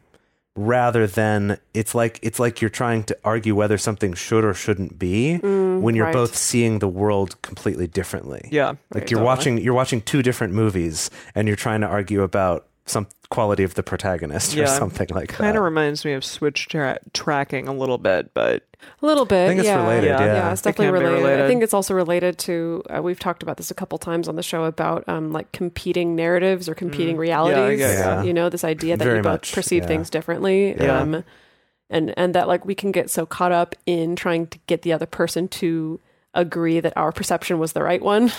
rather than it's like it's like you're trying to argue whether something should or shouldn't be mm, when you're right. both seeing the world completely differently. Yeah. Like Right, you're totally. watching you're watching two different movies and you're trying to argue about some quality of the protagonist or something like that. Kind of reminds me of switch tra- tracking a little bit, but A little bit. I think it's yeah. related, Yeah. yeah. Yeah, it's definitely can be related. related. I think it's also related to. Uh, we've talked about this a couple times on the show about um, like competing narratives or competing realities. yeah, yeah. You know, this idea that Very you both much, perceive yeah. things differently. Yeah. Um, and and that like we can get so caught up in trying to get the other person to agree that our perception was the right one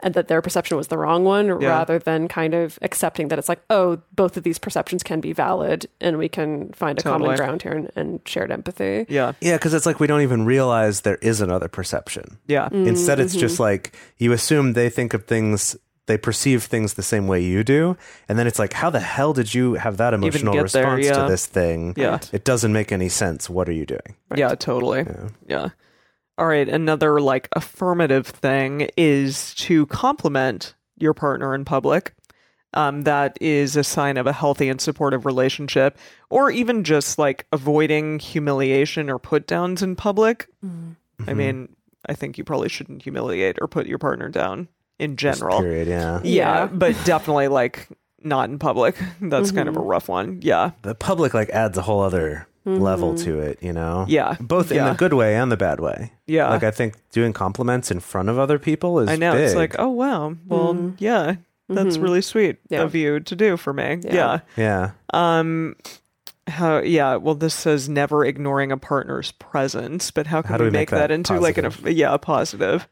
and that their perception was the wrong one Mm-hmm. Yeah. rather than kind of accepting that it's like oh both of these perceptions can be valid and we can find a Totally. common ground here and, and shared empathy yeah. Yeah, because it's like we don't even realize there is another perception. Yeah. Mm. Instead, it's Mm-hmm. just like you assume they think of things, they perceive things the same way you do. And then it's like, how the hell did you have that emotional get there, response yeah. to this thing? Yeah. It doesn't make any sense. What are you doing? Yeah, totally. Yeah. All right. Another like affirmative thing is to compliment your partner in public. Um, that is a sign of a healthy and supportive relationship, or even just like avoiding humiliation or put downs in public. Mm-hmm. I mean, I think you probably shouldn't humiliate or put your partner down in general. Period. Yeah. Yeah, Yeah. but definitely like not in public. That's kind of a rough one. Yeah. The public like adds a whole other level to it, you know? Yeah. Both in the good way and the bad way. Yeah. Like I think doing compliments in front of other people is I know. It's like, oh wow. Well, yeah. That's really sweet Yeah. of you to do for me. Yeah. Yeah. yeah. Um how yeah, well this says never ignoring a partner's presence, but how can How we, we make make that, that into like an yeah, a positive?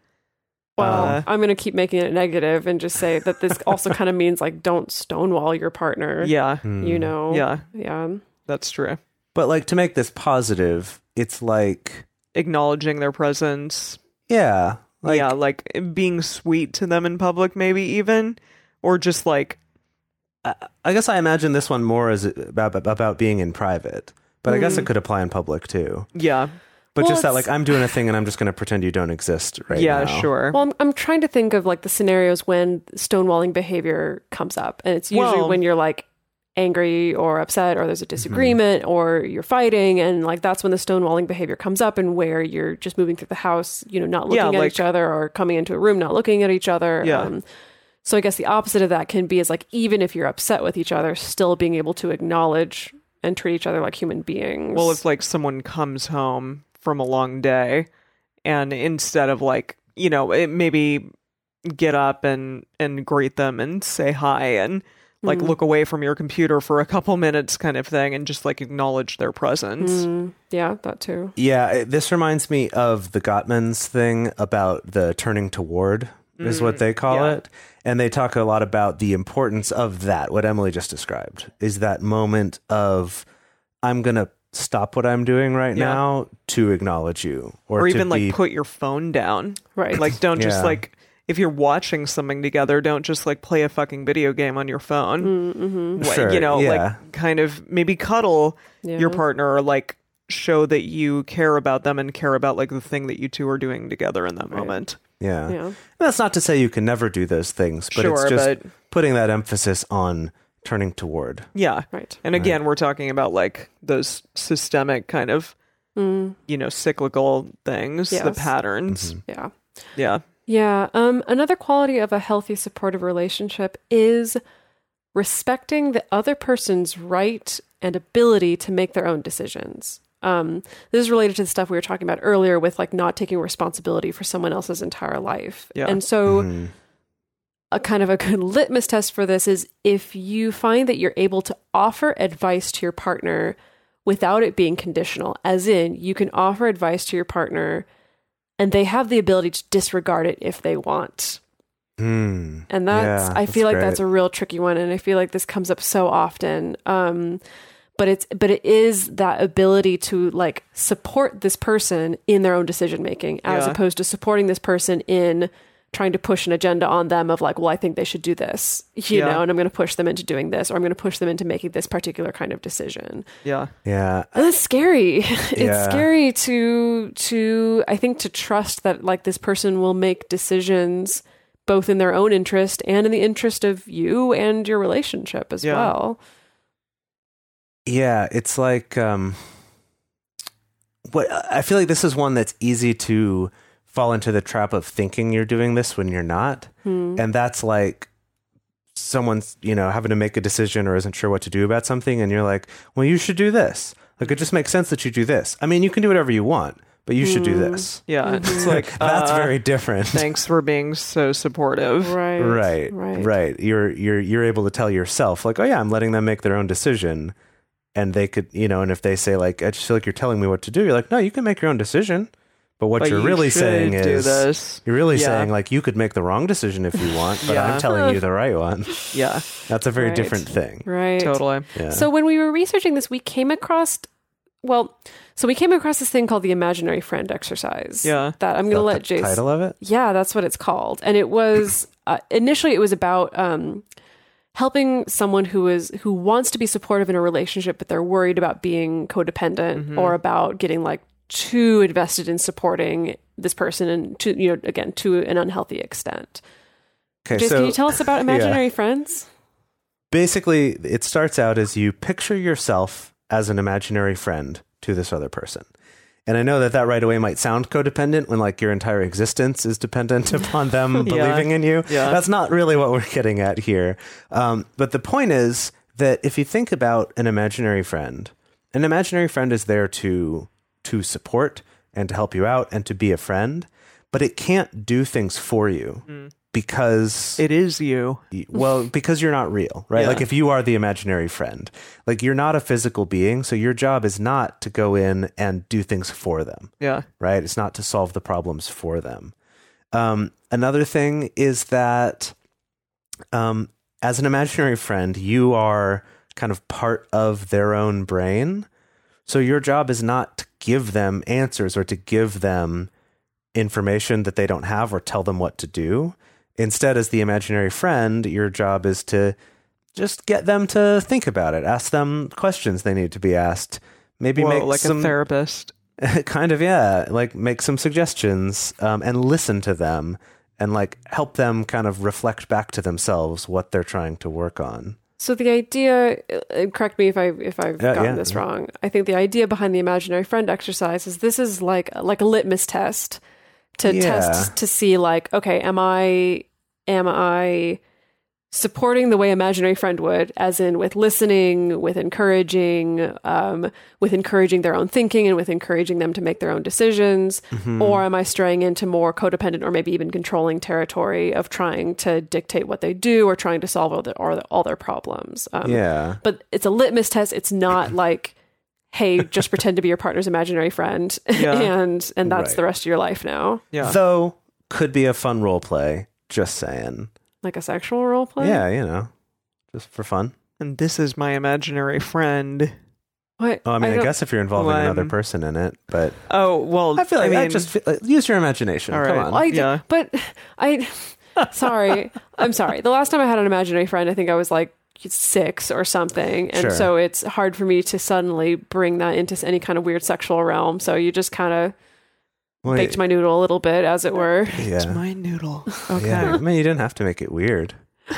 Well, Uh, I'm going to keep making it negative and just say that this also kind of means like don't stonewall your partner. Yeah. You know? Yeah, Yeah. that's true. But like to make this positive, it's like Acknowledging their presence. yeah, like yeah, like being sweet to them in public maybe even or just like I guess I imagine this one more as about about being in private, but I guess it mm. could apply in public too. yeah. But Well, just that, like, I'm doing a thing and I'm just going to pretend you don't exist right yeah, now. sure. Well, I'm, I'm trying to think of like the scenarios when stonewalling behavior comes up. And it's usually Well- when you're like angry or upset or there's a disagreement or you're fighting. And like that's when the stonewalling behavior comes up and where you're just moving through the house, you know, not looking Yeah, at like- each other or coming into a room, not looking at each other. Um, Yeah. so I guess the opposite of that can be is like even if you're upset with each other, still being able to acknowledge and treat each other like human beings. Well, if like someone comes home from a long day and instead of like, you know, it maybe get up and and greet them and say hi and like Mm-hmm. look away from your computer for a couple minutes kind of thing and just like acknowledge their presence. Mm, yeah, that too. Yeah, it- this reminds me of the Gottmans thing about the turning toward, is what they call yeah. it. And they talk a lot about the importance of that, what Emily just described, is that moment of, I'm going to stop what I'm doing right Yeah. now to acknowledge you. Or, Or to even like be- put your phone down. Right. Like don't just like if you're watching something together, don't just like play a fucking video game on your phone. Mm-hmm. What- Sure, you know, yeah. like kind of maybe cuddle Yeah. your partner or like show that you care about them and care about like the thing that you two are doing together in that moment. yeah. Yeah. That's not to say you can never do those things, but Sure, it's just but- putting that emphasis on turning toward. Yeah. Right. And again, we're talking about like those systemic kind of Mm, you know, cyclical things, the Yes. patterns. yeah. Yeah. Yeah. Um, another quality of a healthy, supportive relationship is respecting the other person's right and ability to make their own decisions. Um, this is related to the stuff we were talking about earlier with like not taking responsibility for someone else's entire life. Yeah. And so, Mhm. a kind of a good litmus test for this is if you find that you're able to offer advice to your partner without it being conditional. As in, you can offer advice to your partner and they have the ability to disregard it if they want. Hmm. And that's, Yeah, I feel that's like that's a real tricky one. And I feel like this comes up so often. Um, but it's, but it is that ability to like support this person in their own decision making as Yeah. opposed to supporting this person in trying to push an agenda on them of like, well, I think they should do this, you Yeah. know, and I'm going to push them into doing this, or I'm going to push them into making this particular kind of decision. Yeah. Yeah. And that's scary. it's scary to to I think to trust that like this person will make decisions both in their own interest and in the interest of you and your relationship as Yeah. well. Yeah, it's like um what I feel like this is one that's easy to fall into the trap of thinking you're doing this when you're not. Hmm. And that's like someone's, you know, having to make a decision or isn't sure what to do about something and you're like, "Well, you should do this." Like it just makes sense that you do this. I mean, you can do whatever you want, but you should do this. Yeah. It's like That's uh, very different. Thanks for being so supportive. Right. right Right. right you're you're you're able to tell yourself like oh yeah i'm letting them make their own decision and they could you know and if they say like i just feel like you're telling me what to do you're like no you can make your own decision but what But you're you really saying is this. you're really Yeah. saying like you could make the wrong decision if you want but Yeah. i'm telling you the right one Yeah. that's a very Right. different thing Right. Totally. yeah So when we were researching this, we came across well, so we came across this thing called the imaginary friend exercise. Yeah. That I'm going to let the Jason title of it Yeah, that's what it's called. And it was uh, initially it was about um, helping someone who is who wants to be supportive in a relationship, but they're worried about being codependent Mm-hmm. or about getting like too invested in supporting this person and to you know again to an unhealthy extent. okay Jason, so can you tell us about imaginary friends? basically it starts out as you picture yourself as an imaginary friend to this other person and i know that that right away might sound codependent when like your entire existence is dependent upon them Yeah. believing in you Yeah. that's not really what we're getting at here um, but the point is that if you think about an imaginary friend an imaginary friend is there to to support and to help you out and to be a friend but it can't do things for you because It is you. Well because you're not real right Yeah. like if you are the imaginary friend like you're not a physical being so your job is not to go in and do things for them Yeah. right it's not to solve the problems for them um, another thing is that um, as an imaginary friend you are kind of part of their own brain so your job is not to give them answers or to give them information that they don't have or tell them what to do. Instead, as the imaginary friend, your job is to just get them to think about it, ask them questions they need to be asked, maybe Whoa, make like some a therapist. kind of yeah, like make some suggestions um, and listen to them and like help them kind of reflect back to themselves what they're trying to work on. So the idea, uh, correct me if I if I've Yeah, gotten yeah, this yeah. wrong. I think the idea behind the imaginary friend exercise is this is like like a litmus test to test to see like okay, am I am I supporting the way imaginary friend would, as in with listening, with encouraging, um, with encouraging their own thinking, and with encouraging them to make their own decisions, Mm-hmm. or am I straying into more codependent or maybe even controlling territory of trying to dictate what they do or trying to solve all, the, all, all their problems? Um, Yeah. but it's a litmus test. It's not like, hey, just pretend to be your partner's imaginary friend, Yeah. and and that's Right. the rest of your life now, Yeah. Though could be a fun role play, just saying. Like a sexual role play. Yeah, you know, just for fun. and this is my imaginary friend. What? Oh, I mean, I, don't- guess if you're involving Well, another person in it, but Oh, well, I feel like I, mean, just feel, like, use your imagination. All Come right. on. I, Yeah. But I, sorry, I'm sorry. The last time I had an imaginary friend, I think I was like six or something, and Sure. so it's hard for me to suddenly bring that into any kind of weird sexual realm. So you just kind of Well, baked my noodle a little bit, as it were. It's yeah. my noodle. Okay. Yeah. I mean, you didn't have to make it weird.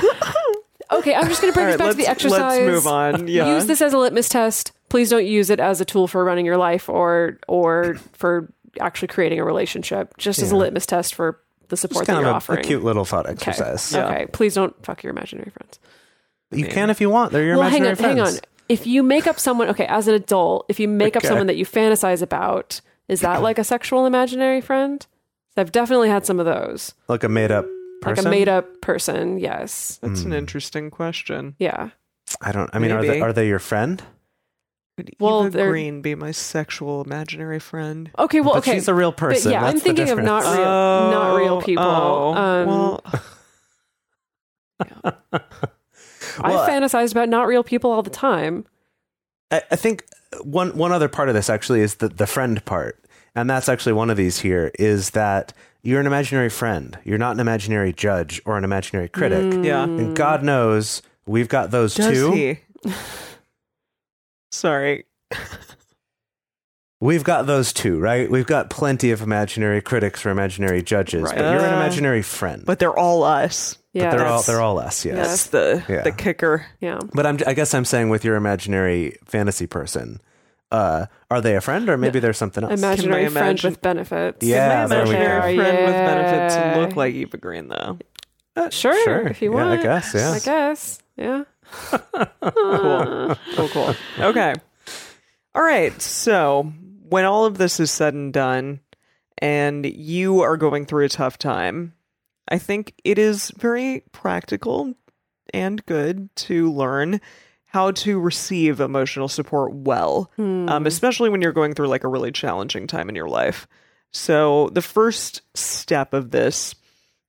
Okay, I'm just going to bring All us right, back to the let's- exercise. let's move on. Yeah. Use this as a litmus test. Please don't use it as a tool for running your life or or for actually creating a relationship. Just as a litmus test for the support that you're of a, a offering. cute little thought okay. exercise. Yeah. Okay. Please don't fuck your imaginary friends. You can if you want. They're your well, hang imaginary on, friends. hang on. If you make up someone, okay, as an adult, if you make up someone that you fantasize about, is that like a sexual imaginary friend? I've definitely had some of those. Like a made up Like person. a made up person, yes. That's an Hmm. interesting question. Yeah. I don't. I mean, are they are they your friend? Could Well, Eva they're- Green be my sexual imaginary friend? Okay, well, but okay. she's a real person. but person. yeah, I'm thinking of not difference. real, not real people. Oh, um, well, Well, I fantasized about not real people all the time. I, I think one one other part of this actually is the the friend part, and that's actually one of these here is that you're an imaginary friend. You're not an imaginary judge or an imaginary critic. Mm. yeah. And God knows we've got those Does too. he? Sorry. We've got those too, right? We've got plenty of imaginary critics or imaginary judges, Right. but you're an Uh, imaginary friend. But they're all us. Yeah, But they're all they're all us, yes. That's the Yeah. the kicker. yeah. But I'm, I guess I'm saying with your imaginary fantasy person, uh, are they a friend or maybe there's something else? Imaginary friend with benefits. Yeah, Can my there we imaginary go. friend with benefits look like Eva Green though? Uh, Sure, if you yeah, want. I guess, yeah. I guess. Yeah. Cool. cool, cool. Okay. All right. So when all of this is said and done, and you are going through a tough time, I think it is very practical and good to learn how to receive emotional support well, um, especially when you're going through like a really challenging time in your life. So the first step of this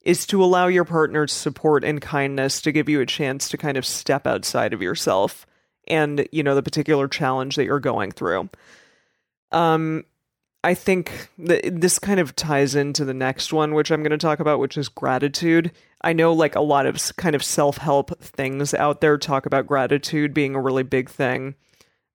is to allow your partner's support and kindness to give you a chance to kind of step outside of yourself and you know the particular challenge that you're going through um i think that this kind of ties into the next one which i'm going to talk about which is gratitude. I know like a lot of kind of self-help things out there talk about gratitude being a really big thing.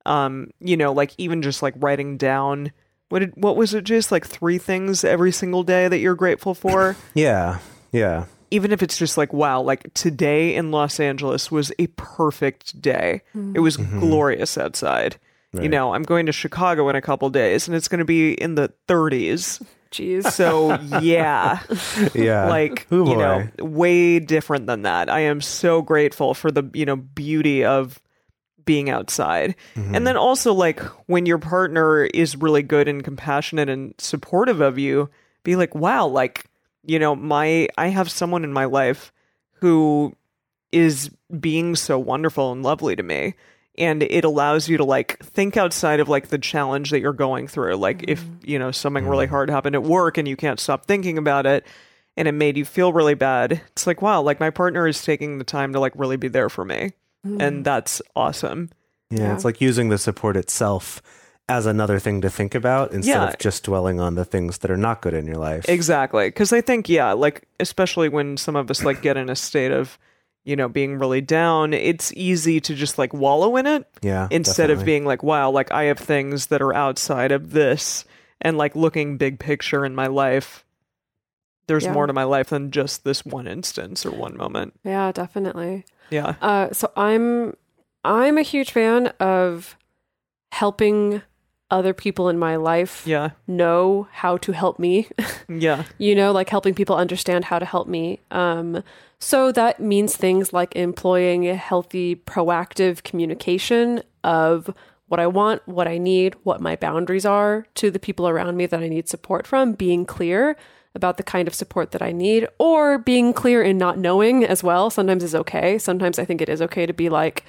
Um you know like even just like writing down what did, what was it just like three things every single day that you're grateful for? Yeah, yeah. even if it's just like wow like today in los angeles was a perfect day. It was glorious outside you know i'm going to chicago in a couple days and it's going to be in the 30s Jeez. so yeah Yeah. like Ooh, you boy. know way different than that i am so grateful for the you know beauty of being outside Mm-hmm. and then also like when your partner is really good and compassionate and supportive of you be like wow like you know my i have someone in my life who is being so wonderful and lovely to me and it allows you to like think outside of like the challenge that you're going through like if mm-hmm. you know something really mm-hmm. hard happened at work and you can't stop thinking about it and it made you feel really bad it's like wow like my partner is taking the time to like really be there for me and mm-hmm. that's awesome Yeah, Yeah. it's like using the support itself as another thing to think about instead Yeah. of just dwelling on the things that are not good in your life. Exactly. Because I think, yeah, like, especially when some of us, like, get in a state of, you know, being really down, it's easy to just, like, wallow in it yeah. instead of being like, wow, like, I have things that are outside of this and, like, looking big picture in my life. There's Yeah. more to my life than just this one instance or one moment. yeah, definitely. Yeah. Uh, so I'm I'm a huge fan of helping other people in my life Yeah. know how to help me. Yeah. you know, like helping people understand how to help me. Um, so that means things like employing a healthy, proactive communication of what I want, what I need, what my boundaries are to the people around me that I need support from, being clear about the kind of support that I need, or being clear in not knowing as well. Sometimes is okay. Sometimes I think it is okay to be like,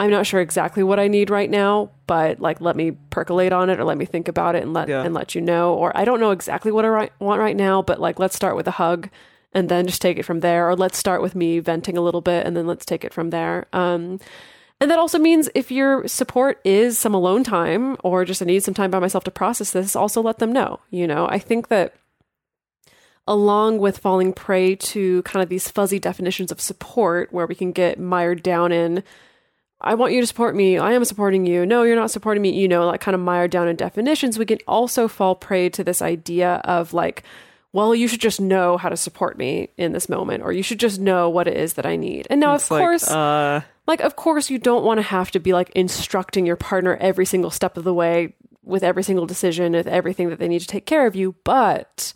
I'm not sure exactly what I need right now, but like let me percolate on it or let me think about it and let Yeah. and let you know. Or I don't know exactly what I ri- want right now, but like let's start with a hug and then just take it from there. Or let's start with me venting a little bit and then let's take it from there. Um, and that also means if your support is some alone time or just I need some time by myself to process this, also let them know. You know, I think that along with falling prey to kind of these fuzzy definitions of support where we can get mired down in I want you to support me. I am supporting you. No, you're not supporting me. You know, like kind of mired down in definitions. We can also fall prey to this idea of like, well, you should just know how to support me in this moment, or you should just know what it is that I need. And now, It's of like, course, uh, like of course you don't want to have to be like instructing your partner every single step of the way with every single decision with everything that they need to take care of you but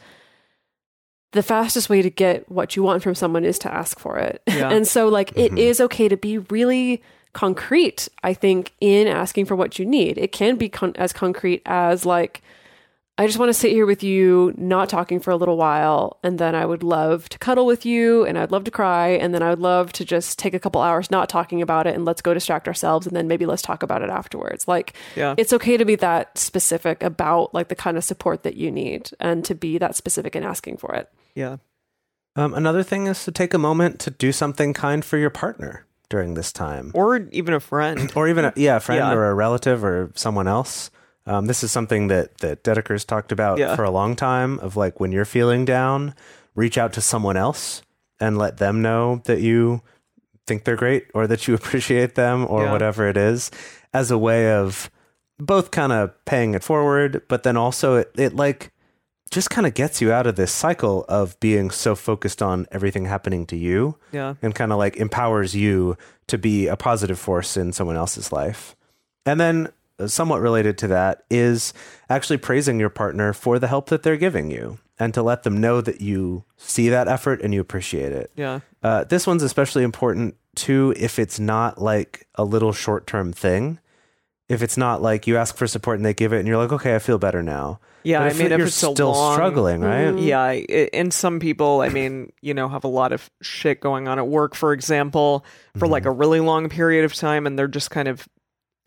the fastest way to get what you want from someone is to ask for it Yeah. and so like it is okay to be really concrete i think in asking for what you need it can be con- as concrete as like I just want to sit here with you, not talking for a little while, and then I would love to cuddle with you, and I'd love to cry, and then I would love to just take a couple hours not talking about it, and let's go distract ourselves, and then maybe let's talk about it afterwards. Like, Yeah. it's okay to be that specific about like the kind of support that you need, and to be that specific in asking for it. Yeah. Um, another thing is to take a moment to do something kind for your partner during this time. Or even a friend. or even a, yeah, a friend Yeah. or a relative or someone else. Um, this is something that that Dedeker's talked about Yeah. for a long time. Of like when you're feeling down, reach out to someone else and let them know that you think they're great or that you appreciate them or Yeah. whatever it is, as a way of both kind of paying it forward, but then also it, it like just kind of gets you out of this cycle of being so focused on everything happening to you Yeah. and kind of like empowers you to be a positive force in someone else's life. And then, uh, somewhat related to that, is actually praising your partner for the help that they're giving you and to let them know that you see that effort and you appreciate it. Yeah. Uh, this one's especially important too if it's not like a little short term thing. If it's not like you ask for support and they give it and you're like, okay, I feel better now. Yeah. I mean, if you're still long- struggling, right? Yeah, I- and some people, I mean, you know, have a lot of shit going on at work, for example, for like Mm-hmm. a really long period of time, and they're just kind of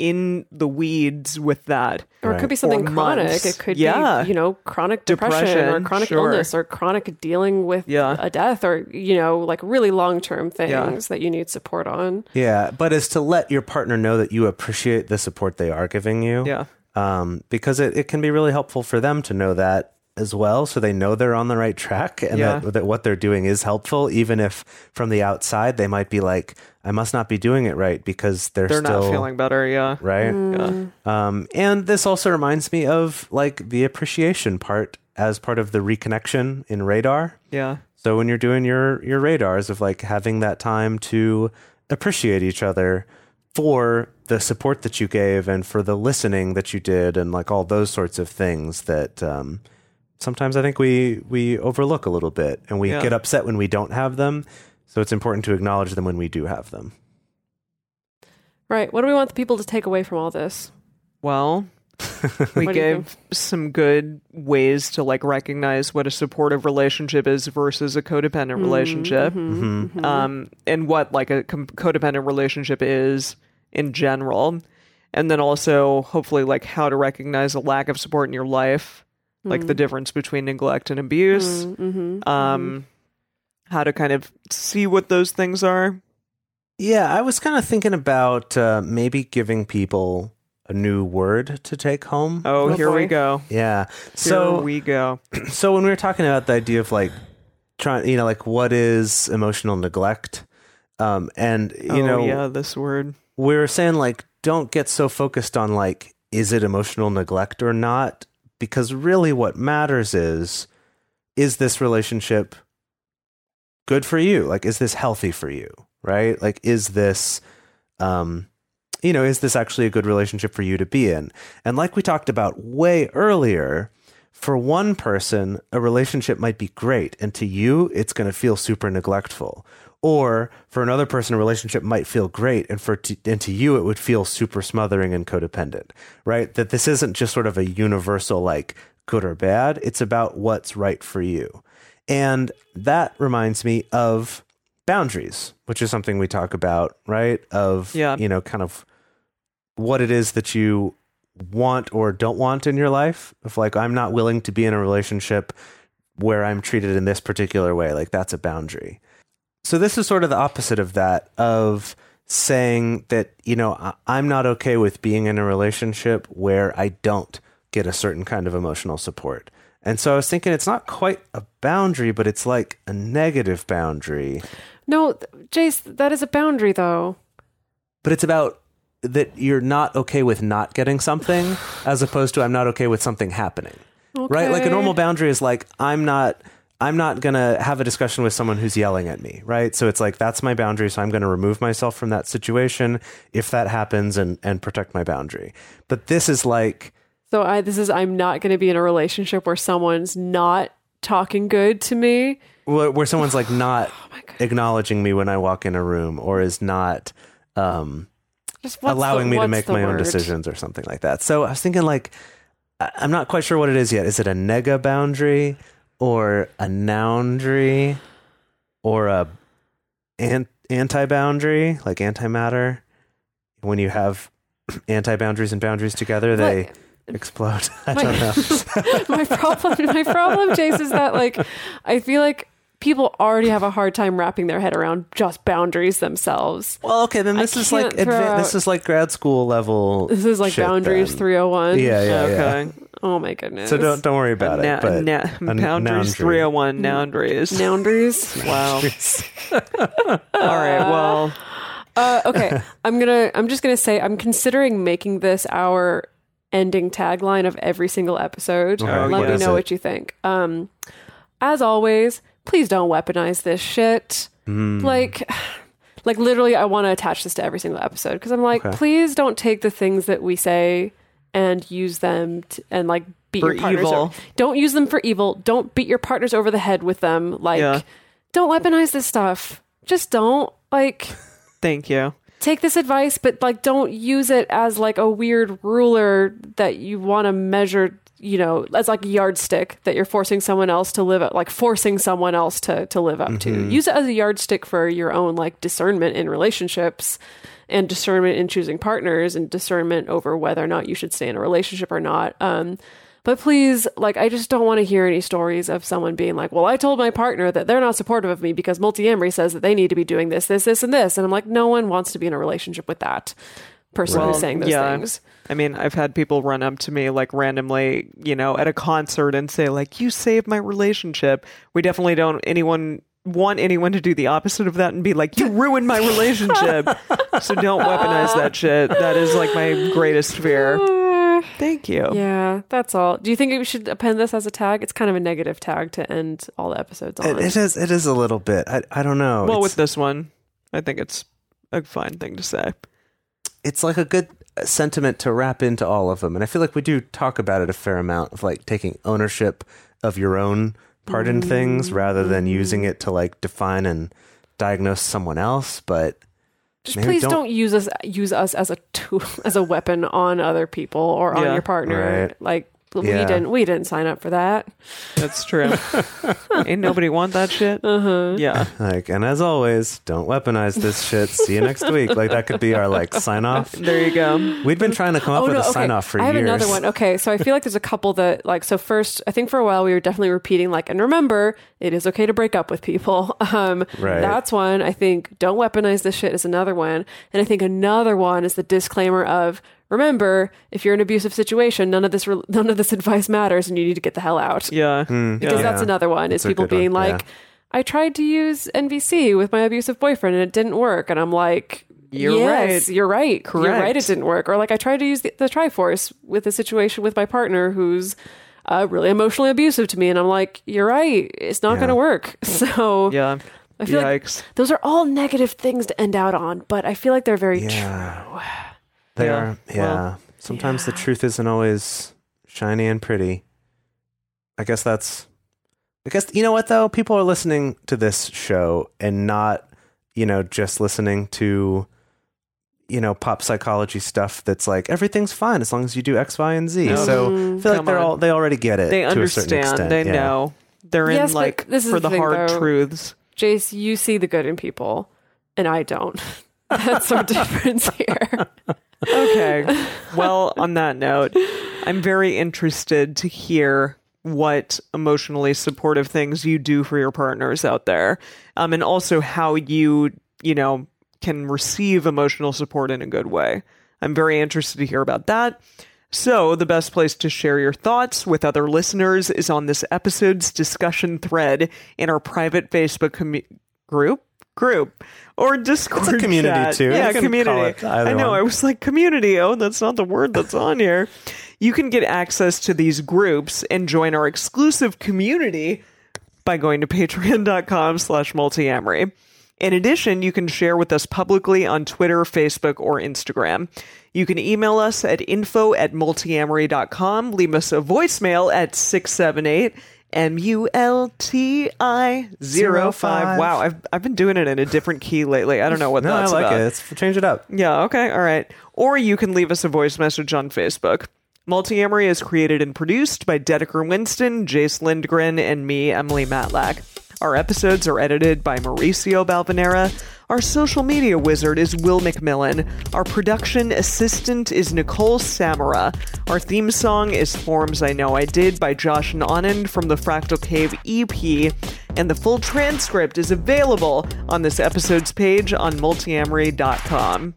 in the weeds with that. Or it could be something chronic. months. It could Yeah. be, you know, chronic depression, or chronic sure. illness or chronic dealing with Yeah. a death or, you know, like really long term things Yeah. that you need support on. Yeah, but is to let your partner know that you appreciate the support they are giving you. Yeah. Um, because it, it can be really helpful for them to know that as well. So they know they're on the right track and Yeah. that, that what they're doing is helpful, even if from the outside they might be like, I must not be doing it right because they're, They're still not feeling better. Yeah. right. Yeah. Um, and this also reminds me of like the appreciation part as part of the reconnection in radar. Yeah. So when you're doing your your radars of like having that time to appreciate each other for the support that you gave and for the listening that you did and like all those sorts of things that um, sometimes I think we we overlook a little bit and we Yeah. get upset when we don't have them. So it's important to acknowledge them when we do have them. Right. What do we want the people to take away from all this? Well, we What do you gave some good ways to like recognize what a supportive relationship is versus a codependent relationship. Mm-hmm. um, and what like a com- codependent relationship is in general, and then also hopefully like how to recognize a lack of support in your life, like the difference between neglect and abuse, Mm-hmm. um, how to kind of see what those things are. Yeah, I was kind of thinking about uh, maybe giving people a new word to take home. Oh, Oh, here we go. Yeah. Here So we go. so when we were talking about the idea of like trying, you know, like what is emotional neglect, um, and you oh, know, yeah, this word. we were saying like don't get so focused on like is it emotional neglect or not, because really what matters is is this relationship good for you? Like, is this healthy for you? Right? Like, is this, um, you know, is this actually a good relationship for you to be in? And like we talked about way earlier, for one person, a relationship might be great, and to you, it's going to feel super neglectful. Or for another person, a relationship might feel great, and for t- and to you, it would feel super smothering and codependent. Right? That this isn't just sort of a universal like good or bad. It's about what's right for you, and that reminds me of boundaries, which is something we talk about, right? Of Yeah. you know, kind of what it is that you want or don't want in your life. If like I'm not willing to be in a relationship where I'm treated in this particular way, like that's a boundary. So this is sort of the opposite of that of saying that, you know, I'm not okay with being in a relationship where I don't get a certain kind of emotional support. And so I was thinking it's not quite a boundary, but it's like a negative boundary. No, Jase, that is a boundary though. But it's about that you're not okay with not getting something as opposed to I'm not okay with something happening. Right? Like a normal boundary is like I'm not I'm not going to have a discussion with someone who's yelling at me, right? So it's like that's my boundary, so I'm going to remove myself from that situation if that happens and and protect my boundary. But this is like So I this is I'm not going to be in a relationship where someone's not talking good to me. where, where someone's like not Oh acknowledging me when I walk in a room or is not um allowing the- me to make my own decisions or something like that. So I was thinking like I'm not quite sure what it is yet. Is it a nega boundary or a noundry or a an- anti boundary, like antimatter? When you have anti boundaries and boundaries together, they Like- explode. I My- don't know. my problem my problem Jase is that like i feel like people already have a hard time wrapping their head around just boundaries themselves Well, okay, then I this is like adva- this is like grad school level. this is like boundaries then. 301 Yeah, yeah, yeah. Okay. oh my goodness So don't don't worry about Na- it. But na- a boundaries 301 boundaries. boundaries Wow. All right. Well, uh, okay i'm gonna i'm just gonna say i'm considering making this our ending tagline of every single episode Okay, Oh, let what me know it? what you think um as always please don't weaponize this shit Mm. like like literally i want to attach this to every single episode because i'm like Okay. please don't take the things that we say and use them to, and like beat For your partners evil. over. don't use them for evil don't beat your partners over the head with them like Yeah. don't weaponize this stuff just don't like thank you. take this advice but like don't use it as like a weird ruler that you want to measure you know as like a yardstick that you're forcing someone else to live up like forcing someone else to to live up to. Use it as a yardstick for your own like discernment in relationships and discernment in choosing partners and discernment over whether or not you should stay in a relationship or not. Um but please like i just don't want to hear any stories of someone being like well i told my partner that they're not supportive of me because Multiamory says that they need to be doing this this this and this. And i'm like no one wants to be in a relationship with that person who's Well, saying those yeah. things I mean, I've had people run up to me like randomly, you know, at a concert and say like, "You saved my relationship." We definitely don't anyone want anyone to do the opposite of that and be like, "You ruined my relationship." so don't weaponize that shit. That is like my greatest fear. Thank you. yeah that's all do you think we should append this as a tag it's kind of a negative tag to end all the episodes on It, it is it is a little bit. I I don't know. Well, it's, with this one, I think it's a fine thing to say. It's like a good uh, sentiment to wrap into all of them, and I feel like we do talk about it a fair amount of like taking ownership of your own part in things mm-hmm. rather than mm-hmm. using it to like define and diagnose someone else. But just maybe please don't- don't, use us use us as a tool as a weapon on other people or on Yeah. your partner Right. like we Yeah. didn't we didn't sign up for that That's true. Ain't nobody want that shit. uh-huh Yeah. like, and as always, don't weaponize this shit. See you next week. Like that could be our like sign off. There you go. We'd been trying to come up with a sign off for Oh, I have years. another one. Okay, so I feel like there's a couple that like so first I think for a while we were definitely repeating like and remember it is okay to break up with people. Um Right. that's one. I think don't weaponize this shit is another one. And I think another one is the disclaimer of remember if you're in an abusive situation none of this re- none of this advice matters and you need to get the hell out. Yeah. Because Yeah. that's another one is That's people good one, being like yeah. I tried to use NVC with my abusive boyfriend and it didn't work and I'm like You're yes, right. You're right. Correct. You're right. It didn't work. Or like I tried to use the, the Triforce with a situation with my partner who's uh, really emotionally abusive to me, and I'm like, you're right. It's not Yeah. going to work. So Yeah. I feel like those are all negative things to end out on, but I feel like they're very true. Yeah. They Yeah. are. Yeah. Well, Sometimes the truth isn't always shiny and pretty. I guess that's. I guess you know what though. People are listening to this show and not, you know, just listening to, you know, pop psychology stuff. That's like everything's fine as long as you do X, Y, and Z. No. So I Mm. feel like they're on. all they already get it. They to a certain understand. They yeah. know. They're Yes, in like this is for the the thing, hard though. truths. Jase, you see the good in people, and I don't. That's our difference here. Okay. well, on that note, I'm very interested to hear what emotionally supportive things you do for your partners out there. Um, and also how you, you know, can receive emotional support in a good way. I'm very interested to hear about that. So, the best place to share your thoughts with other listeners is on this episode's discussion thread in our private Facebook commu- group group or Discord community, chat. too. Yeah, community. call it either I know. one. I was like community. Oh, that's not the word that's on here. You can get access to these groups and join our exclusive community by going to patreon.com slash multiamory. In addition, you can share with us publicly on Twitter, Facebook, or Instagram. You can email us at info at multiamory.com, leave us a voicemail at 678 M-U-L-T-I 05. Wow, I've, I've been doing it in a different key lately. I don't know what No, I that's like about. it. It's, change it up. Yeah, okay, all right. Or you can leave us a voice message on Facebook. Multiamory is created and produced by Dedeker Winston, Jase Lindgren, and me, Emily Matlack. Our episodes are edited by Mauricio Balvanera. Our social media wizard is Will McMillan. Our production assistant is Nicole Samara. Our theme song is Forms I Know I Did by Josh and Anand from the Fractal Cave EP. And the full transcript is available on this episode's page on multiamory.com.